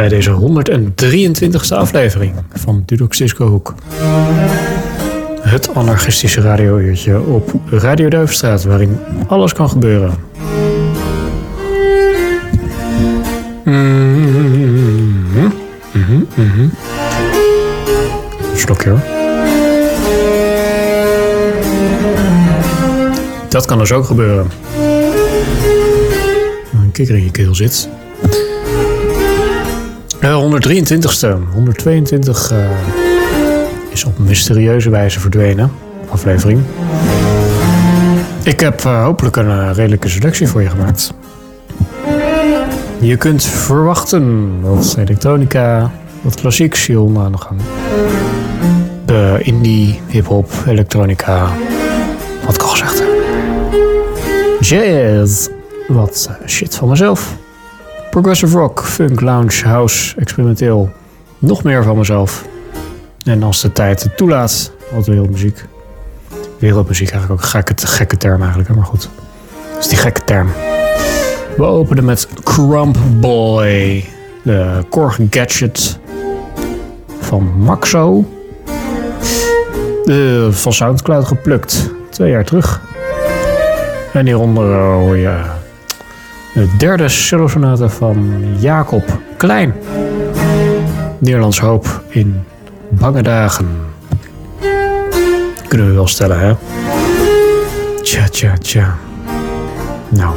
Bij deze 123e aflevering van Disco Hoek. Het anarchistische radiouurtje op Radio Duivenstraat, waarin alles kan gebeuren. Stokje hoor. Dat kan dus ook gebeuren. Een kikker in je keel zit. Eh, 123ste. 122 eh, is op mysterieuze wijze verdwenen. Aflevering. Ik heb eh, hopelijk een eh, redelijke selectie voor je gemaakt. Je kunt verwachten wat elektronica, wat klassiek chill aan de gang. De indie, hip-hop, elektronica. Wat ik al gezegd. Jazz. Wat eh, shit van mezelf. Progressive rock, funk, lounge, house, experimenteel. Nog meer van mezelf. En als de tijd het toelaat, wat wereldmuziek. Wereldmuziek eigenlijk ook een gekke, gekke term eigenlijk, maar goed. Dat is die gekke term. We openen met Crump Boy. De Korg Gadget van Maxo. De, van Soundcloud geplukt. Twee jaar terug. En hieronder hoor je de derde cello-sonate van Jacob Klein. Nederlands hoop in bange dagen. Kunnen we wel stellen, hè? Tja, tja, tja. Nou.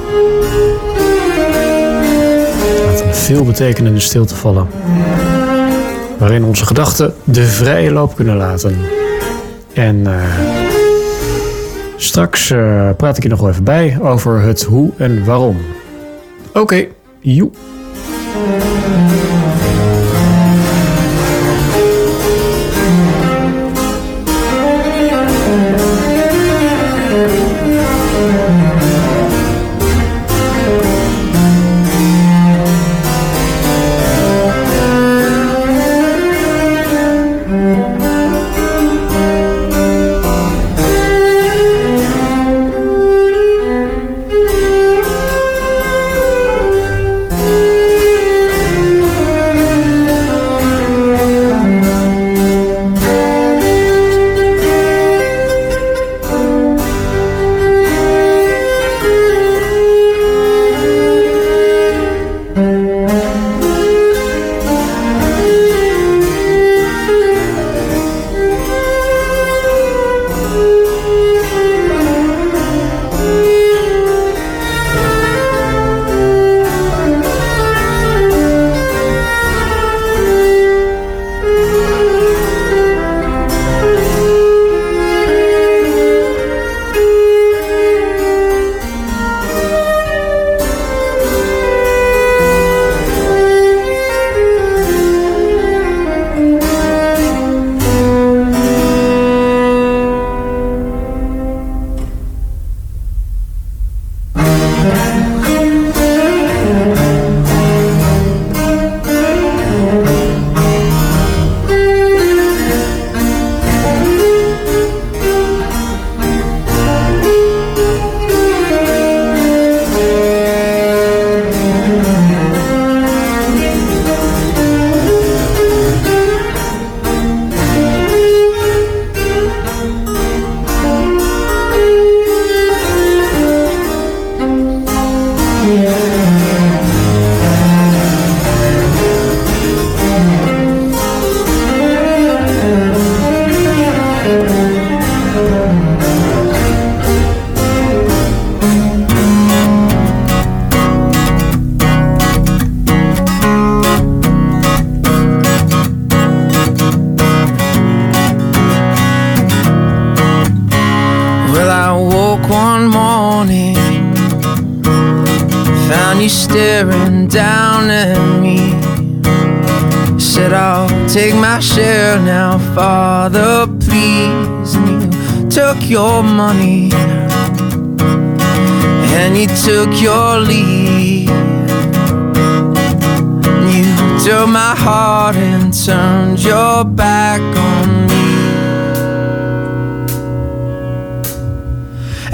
Laten we veelbetekenende stilte vallen. Waarin onze gedachten de vrije loop kunnen laten. En eh, straks eh, praat ik je nog wel even bij over het hoe en waarom. Oké, joe. your money and you took your leave. You took my heart and turned your back on me.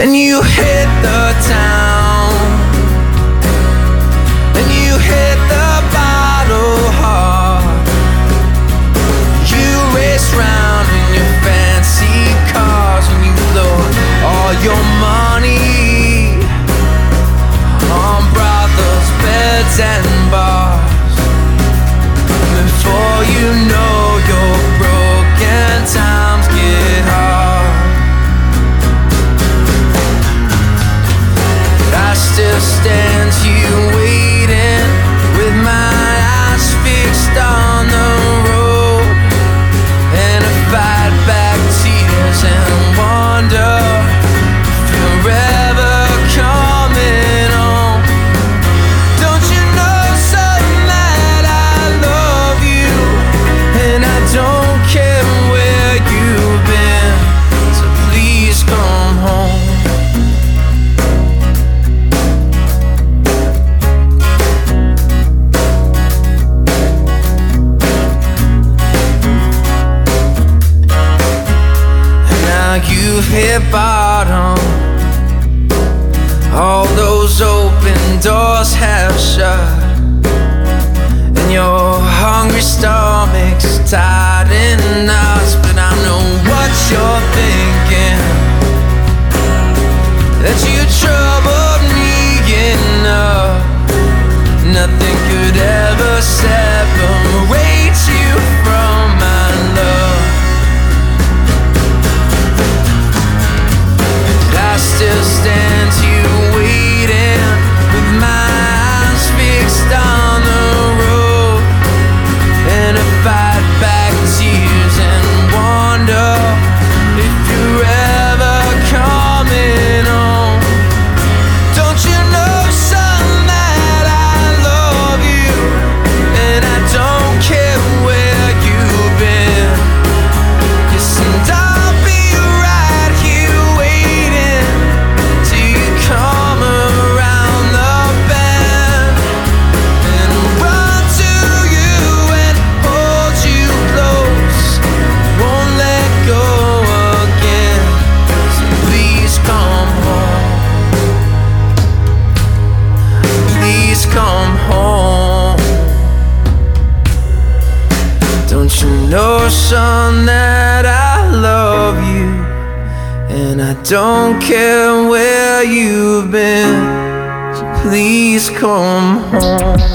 And you hit the town. sense bottom. All those open doors have shut, and your hungry stomach's tied in knots. But I know what you're thinking that you troubled me enough. Nothing could ever separate. don't care where you've been, so please come home.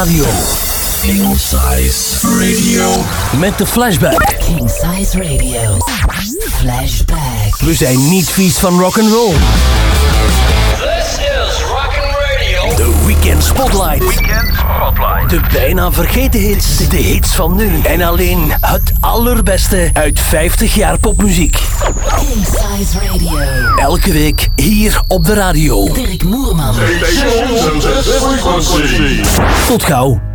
Radio. King Size Radio. Met de flashback. King Size Radio. Flashback. We zijn niet vies van rock and roll. This is Rockin' Radio. De Weekend Spotlight. Weekend Spotlight. De bijna vergeten hits. De hits van nu. En alleen het allerbeste uit 50 jaar popmuziek. King Size Radio. Elke week hier op de radio. Dirk Moerman. Tot gauw.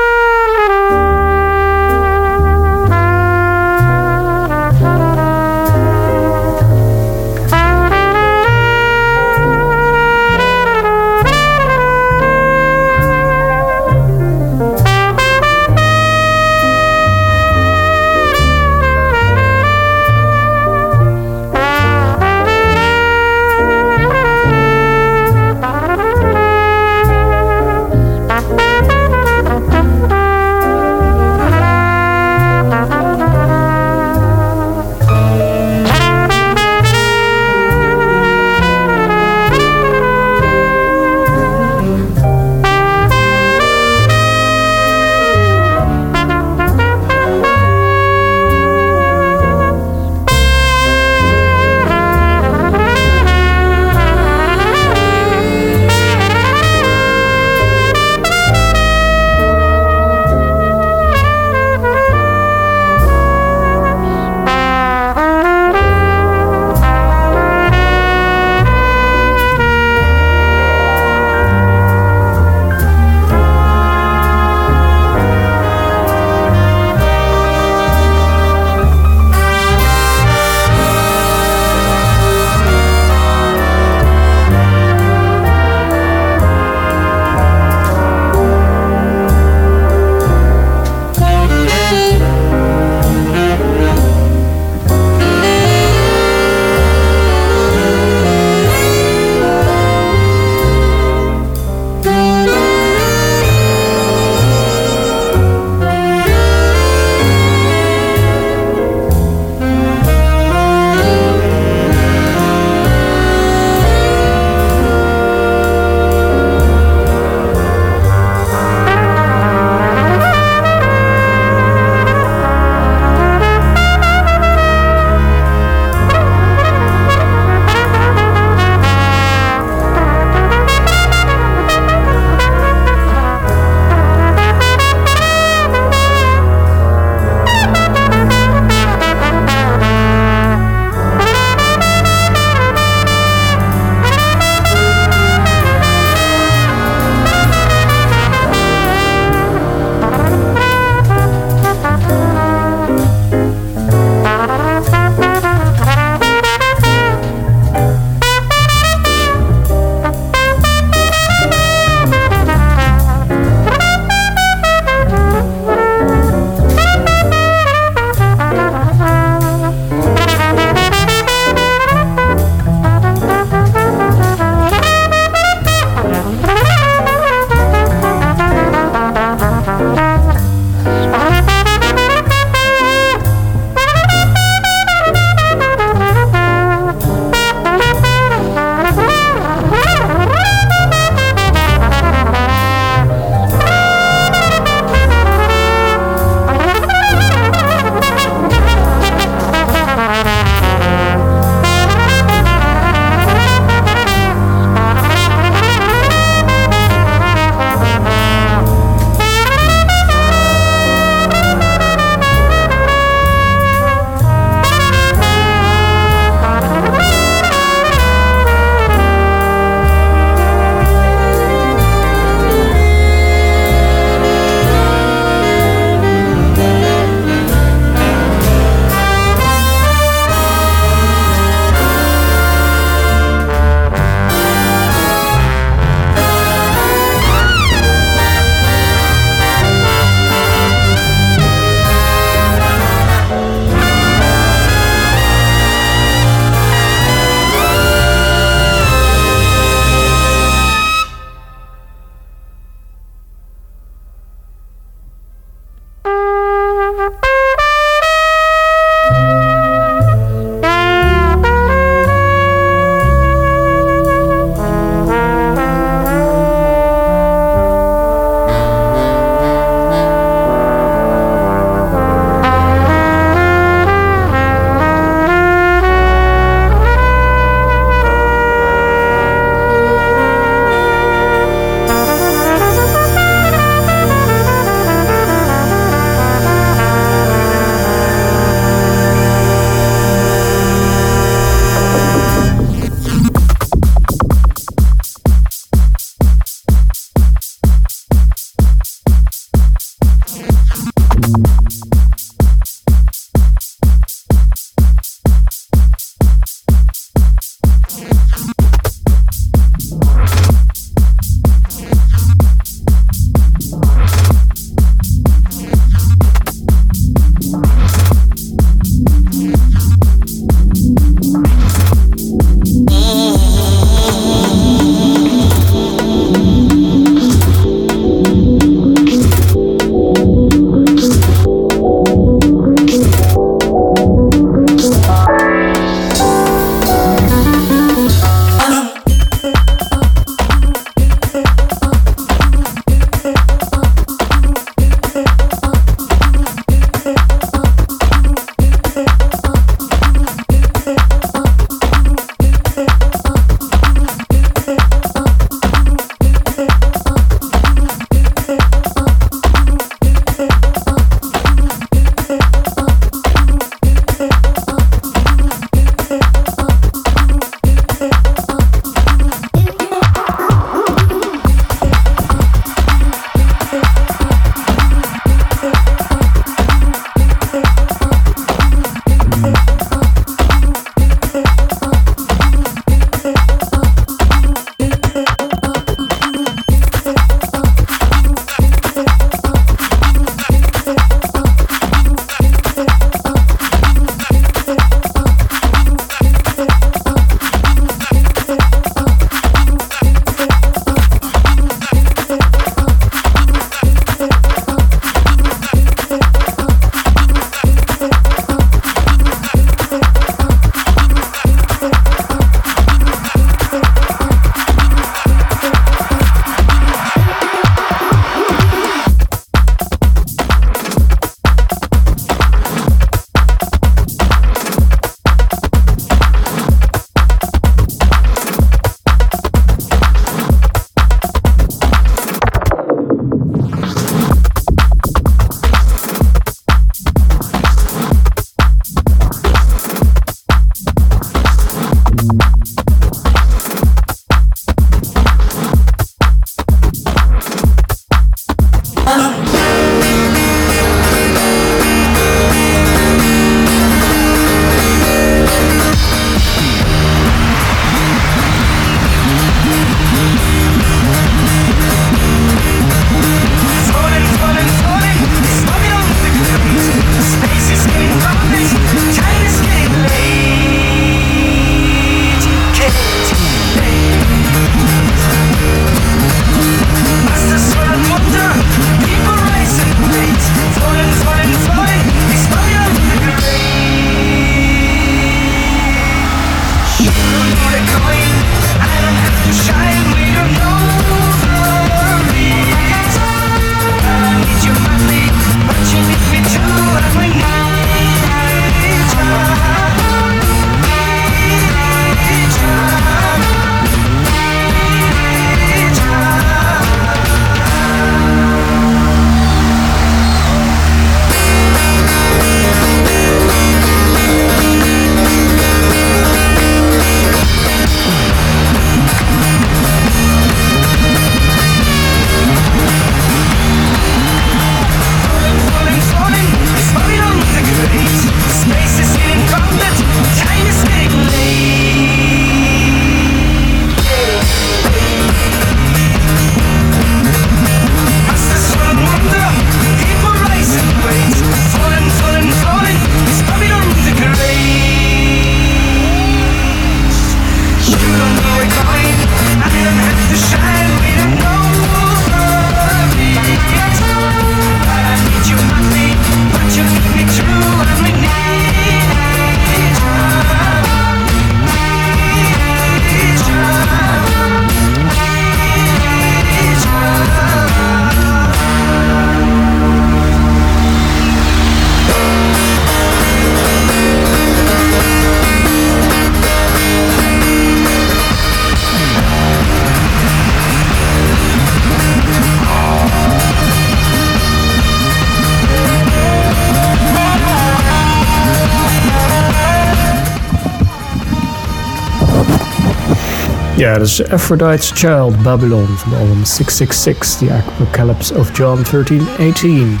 Ja, dat is Aphrodite's Child, Babylon, van de album 666, The Apocalypse of John 1318,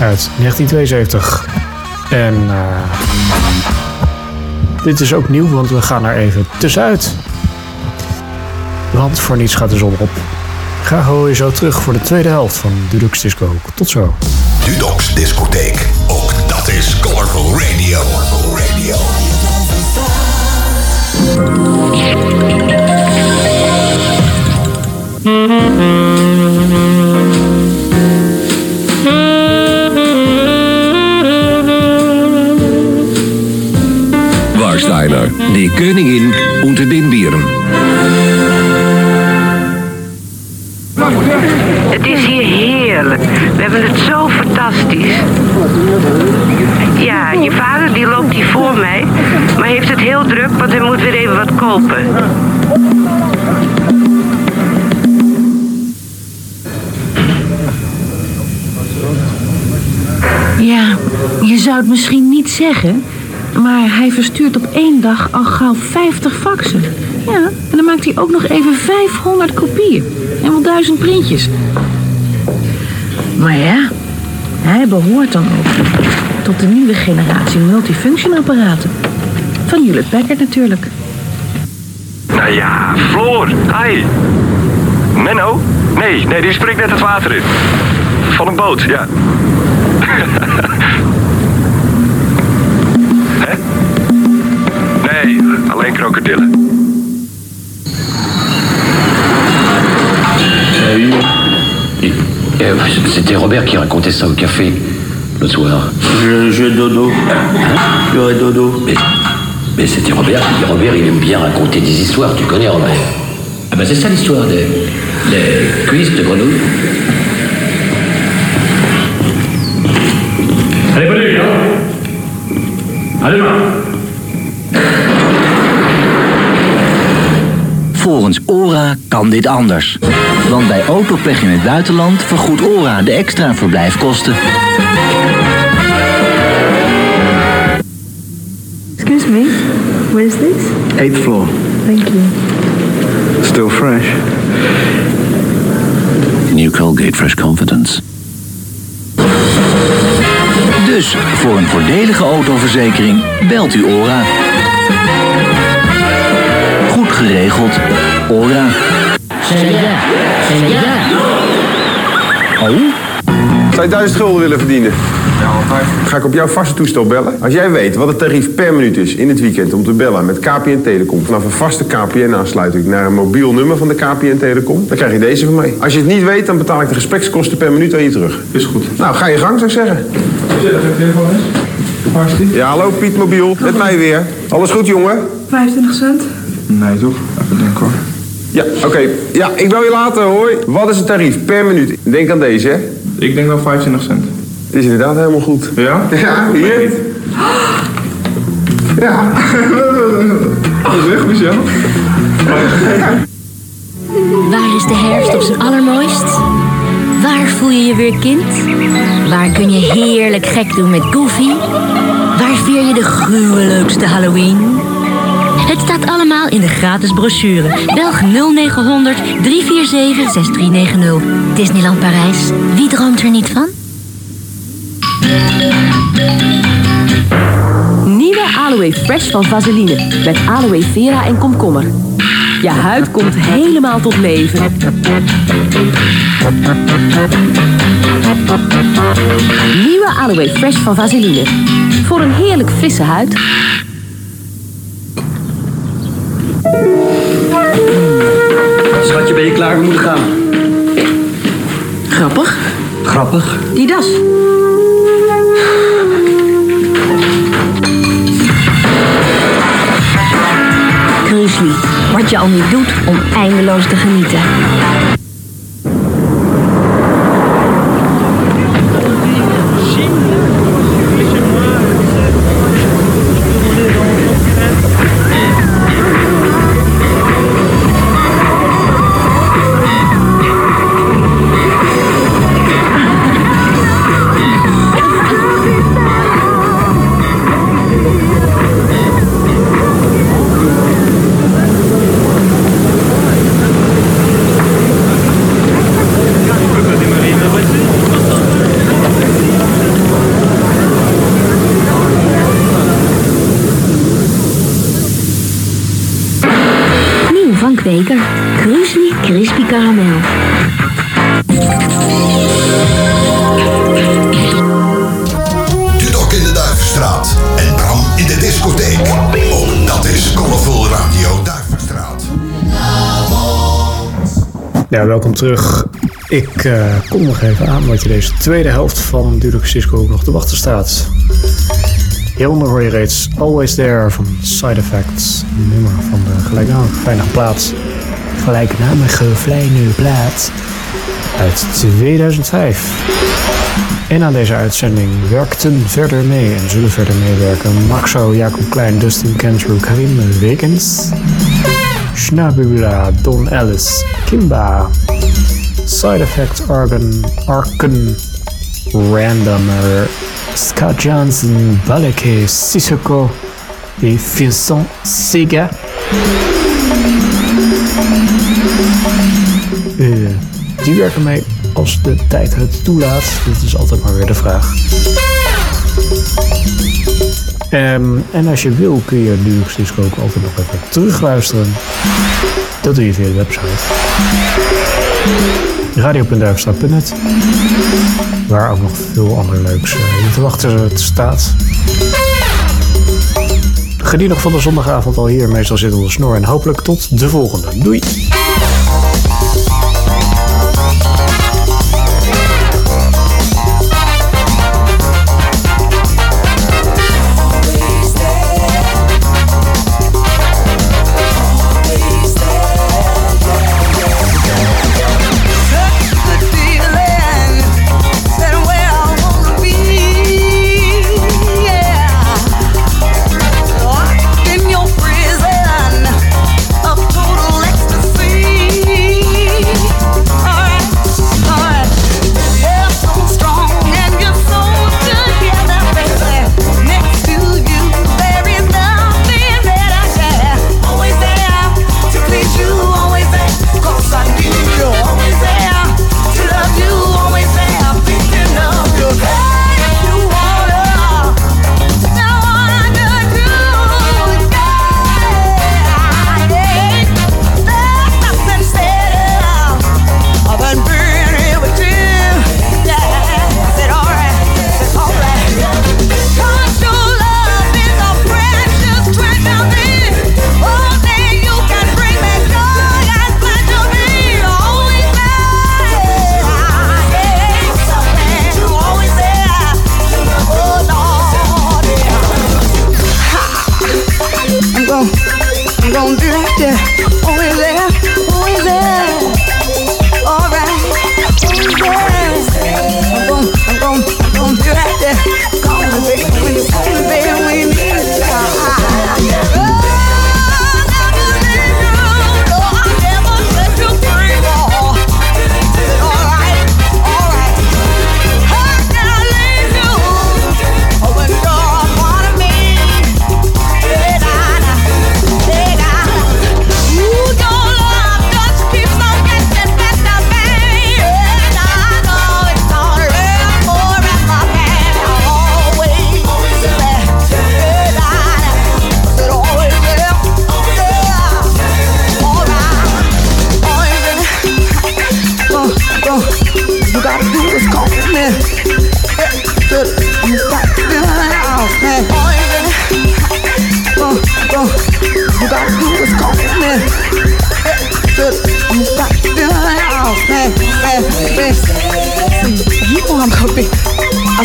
uit 1972. En eh, dit is ook nieuw, want we gaan er even tussenuit. Want voor niets gaat de zon op. Graag hoor je zo terug voor de tweede helft van Dudux Disco. Tot zo. Dudox Discotheek. Ook dat is Colorful Radio. Colorful Radio. Warsteiner, die Königin unter den Bieren. Het is hier heerlijk. We hebben het zo fantastisch. Ja, je vader die loopt hier voor mij, maar heeft het heel druk, want hij moet weer even wat kopen. Ja, je zou het misschien niet zeggen, maar hij verstuurt op één dag al gauw 50 faxen. Ja, en dan maakt hij ook nog even 500 kopieën en wel duizend printjes. Maar ja, hij behoort dan ook tot de nieuwe generatie multifunction apparaten. Van Hewlett Packard natuurlijk. Nou ja, Floor, hi. Menno? Nee, nee, die springt net het water in. Van een boot, ja. Hè? Nee, alleen krokodillen. Euh, C'était Robert qui racontait ça au café le soir. Je, je dodo. J'aurais dodo. Mais, mais c'était Robert. Robert, il aime bien raconter des histoires. Tu connais Robert Ah bah c'est ça l'histoire des, des cuisses de grenouille. Demain. Volgens ORA kan dit anders. Want bij autopech in het buitenland vergoedt ORA de extra verblijfkosten. Excuse me, where is this? Eighth floor. Thank you. Still fresh. New Colgate Fresh Confidence. Dus voor een voordelige autoverzekering belt u ORA. Goed geregeld, ORA. Oh? Zou je duizend gulden willen verdienen? Ga ik op jouw vaste toestel bellen? Als jij weet wat het tarief per minuut is in het weekend om te bellen met KPN Telecom vanaf een vaste KPN-aansluiting naar een mobiel nummer van de KPN Telecom, dan krijg je deze van mij. Als je het niet weet, dan betaal ik de gesprekskosten per minuut aan je terug. Is goed. Nou, ga je gang, zou ik zeggen. Ja, hallo Piet Mobiel, met mij weer. Alles goed, jongen? 25 cent? Nee, toch? Even denken hoor. Ja, oké. Ja, ik bel je later, hoi. Wat is het tarief per minuut? Denk aan deze, hè? Ik denk wel 25 cent. Het is inderdaad helemaal goed. Ja? Ja, hier. Ja. Dat is echt Michel. Waar is de herfst op zijn allermooist? Waar voel je je weer kind? Waar kun je heerlijk gek doen met Goofy? Waar vier je de gruwelijkste Halloween? Het staat allemaal in de gratis brochure. Belg 0900 347 6390. Disneyland Parijs. Wie droomt er niet van? Nieuwe Aloe Fresh van Vaseline. Met aloe vera en komkommer. Je huid komt helemaal tot leven. Nieuwe Aloe Fresh van Vaseline. Voor een heerlijk frisse huid. Schatje, ben je klaar? We moeten gaan. Grappig. Grappig. Die das. Wat je al niet doet om eindeloos te genieten. Beker. Krusli Crispy Caramel. Dudok in de Duivenstraat en Bram in de discotheek. Ook dat is Colorful Radio Duivenstraat. Ja, welkom terug. Ik eh kom nog even aan dat je deze tweede helft van Dudok Cisco ook nog te wachten staat. Hieronder hoor je reeds Always There van Side Effects. Nummer van de gelijknamige fijne plaat. Gelijknamige fijne plaat. Uit 2005. En aan deze uitzending werkten verder mee en zullen verder meewerken Maxo, Jacob Klein, Dustin Kentru, Karim Wekens, Schnabula, Don Ellis, Kimba, Side Effect Argon, Arken, Randomer, Scott Johnson, Baleke, Sissoko et Vincent Sega. Eh, die werken mee als de tijd het toelaat. Dat is altijd maar weer de vraag. Ehm, en als je wil kun je Dulux Disco ook altijd nog even terugluisteren. Dat doe je via de website. Radio.duifstraat.net Waar ook nog veel ander leuks eh, te wachten staat. Geniet nog van de zondagavond al hier. Meestal zit de snor. En hopelijk tot de volgende. Doei!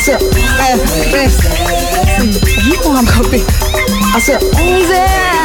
said, eh, eh. Mm, you know I'm gonna. I said, who's?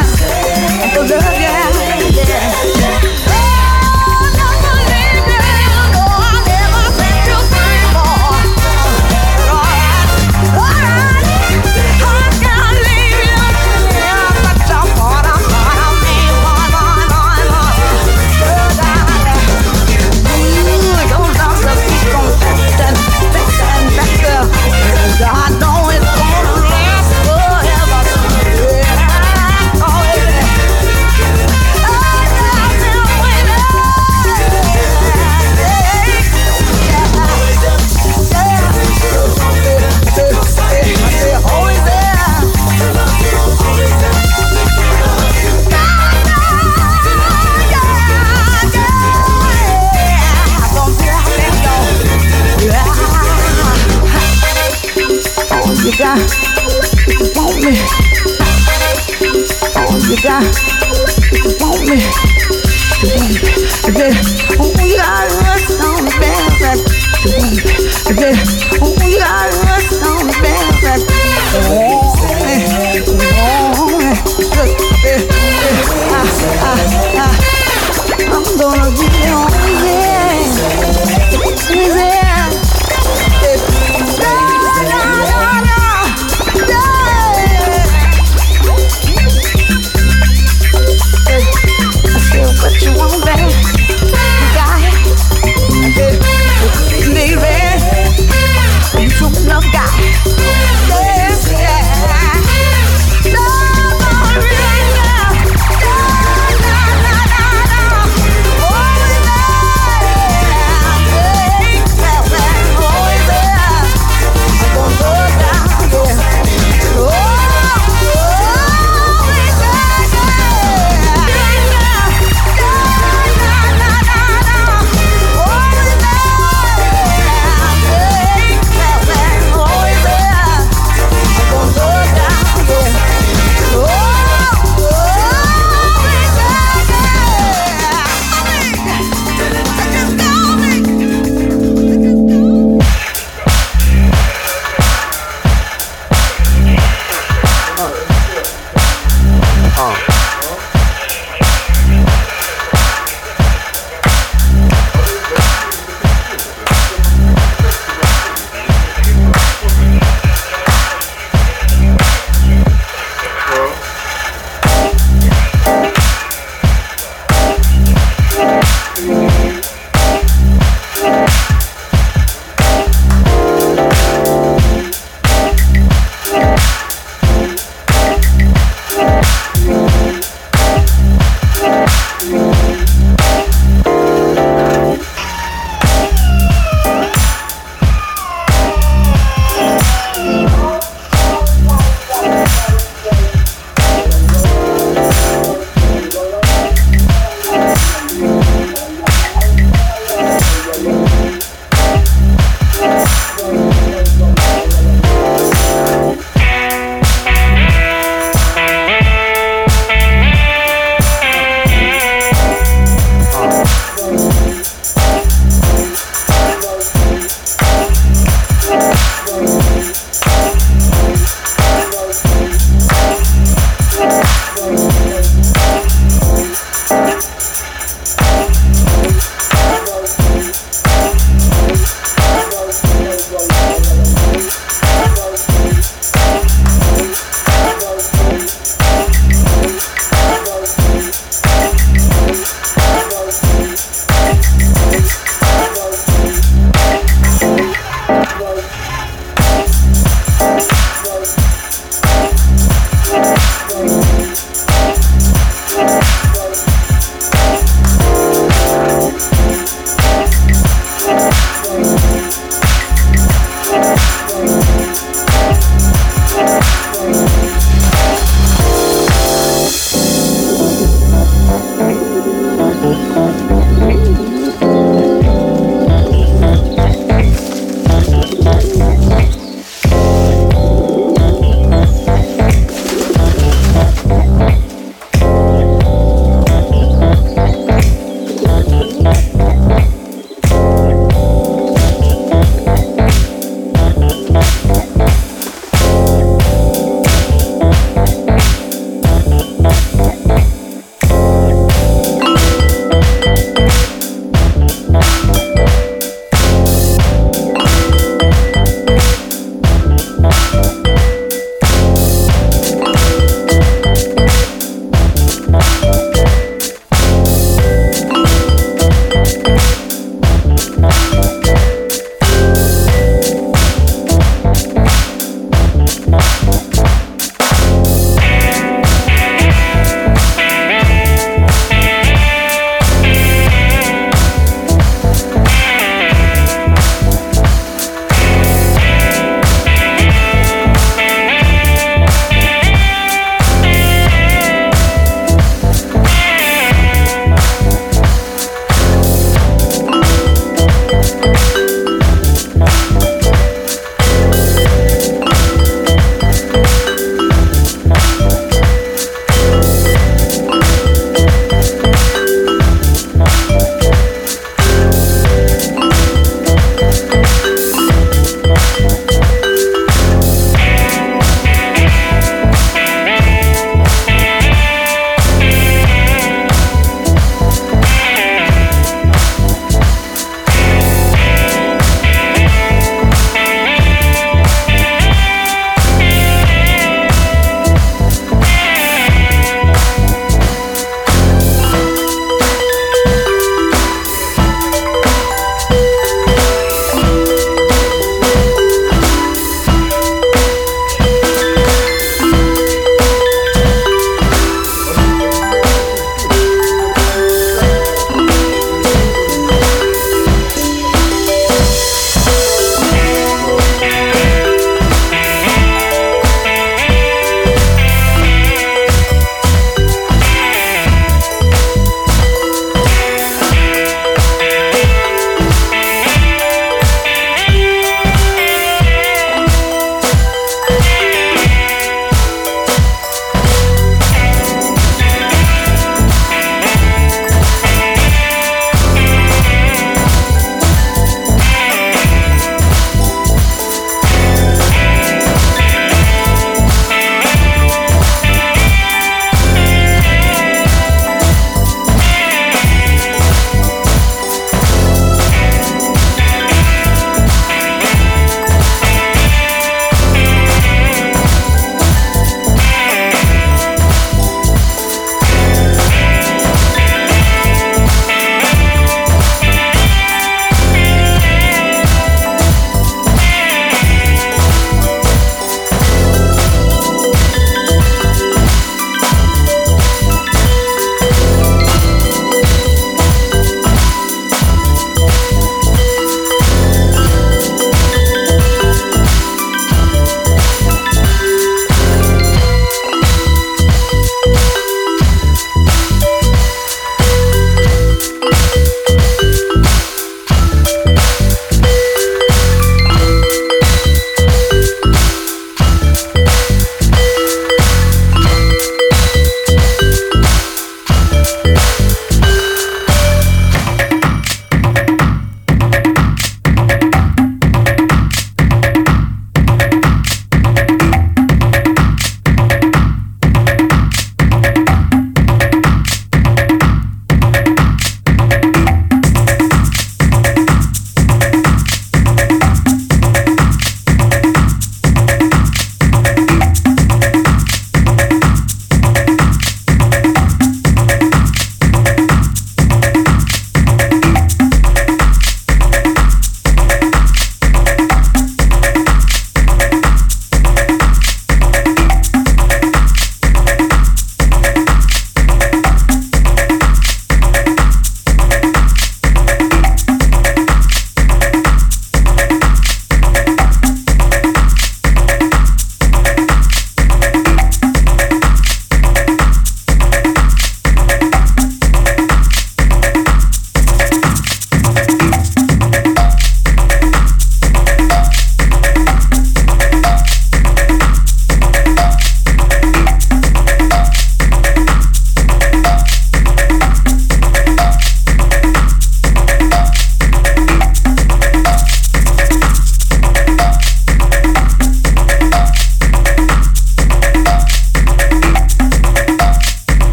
Got. I got on oh,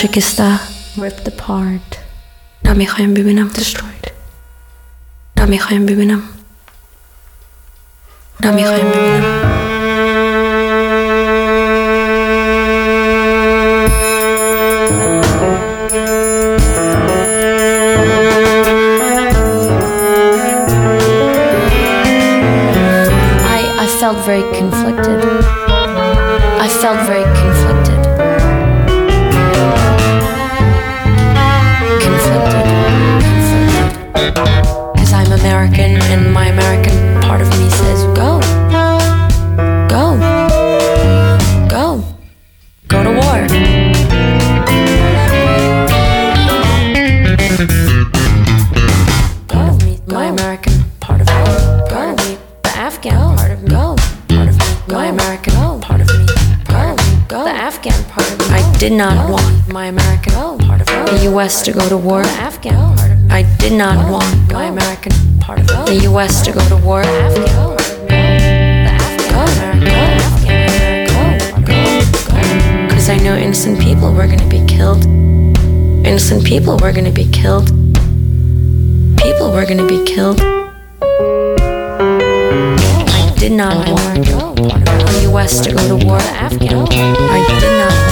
Naszych ripped apart. Destroyed. did not want my American part of the U.S. to go to war. Afghan part I did not want my American part of the U.S. to go to war. Afghan. Oh. Oh. Because I knew innocent people were going to be killed. Innocent people were going to be killed. People were going to be killed. I did not want the U.S. to go to war. I did not.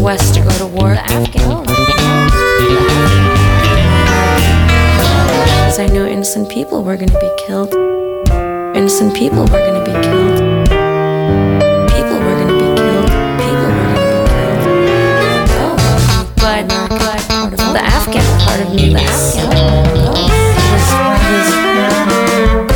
West to go to war, the Afghan. Because I knew innocent people were going to be killed. Innocent people were going to be killed. People were going to be killed. People were going to be killed. Oh, the Afghan part of me, the Afghan. Oh.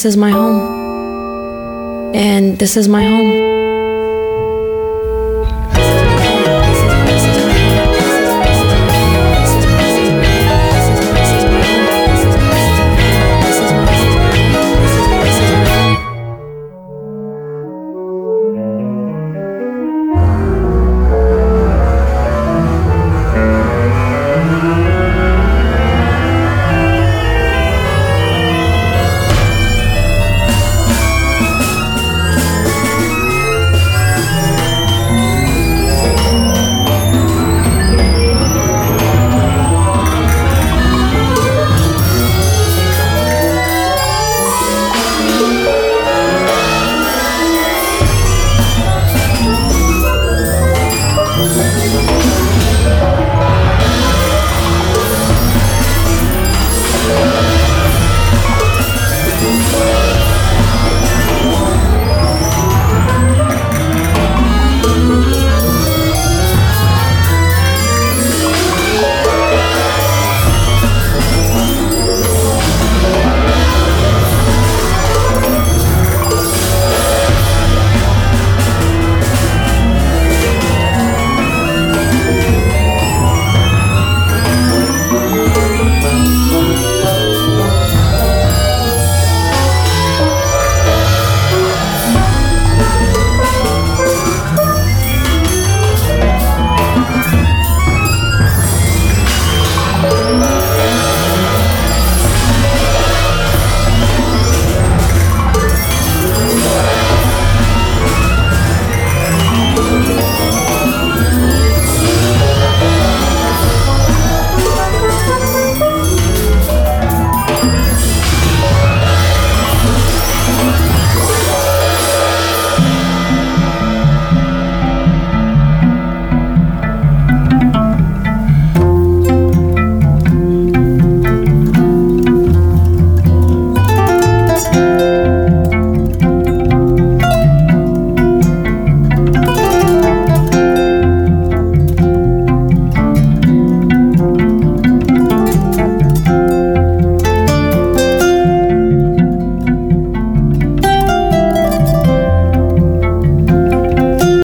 This is my home. And this is my home.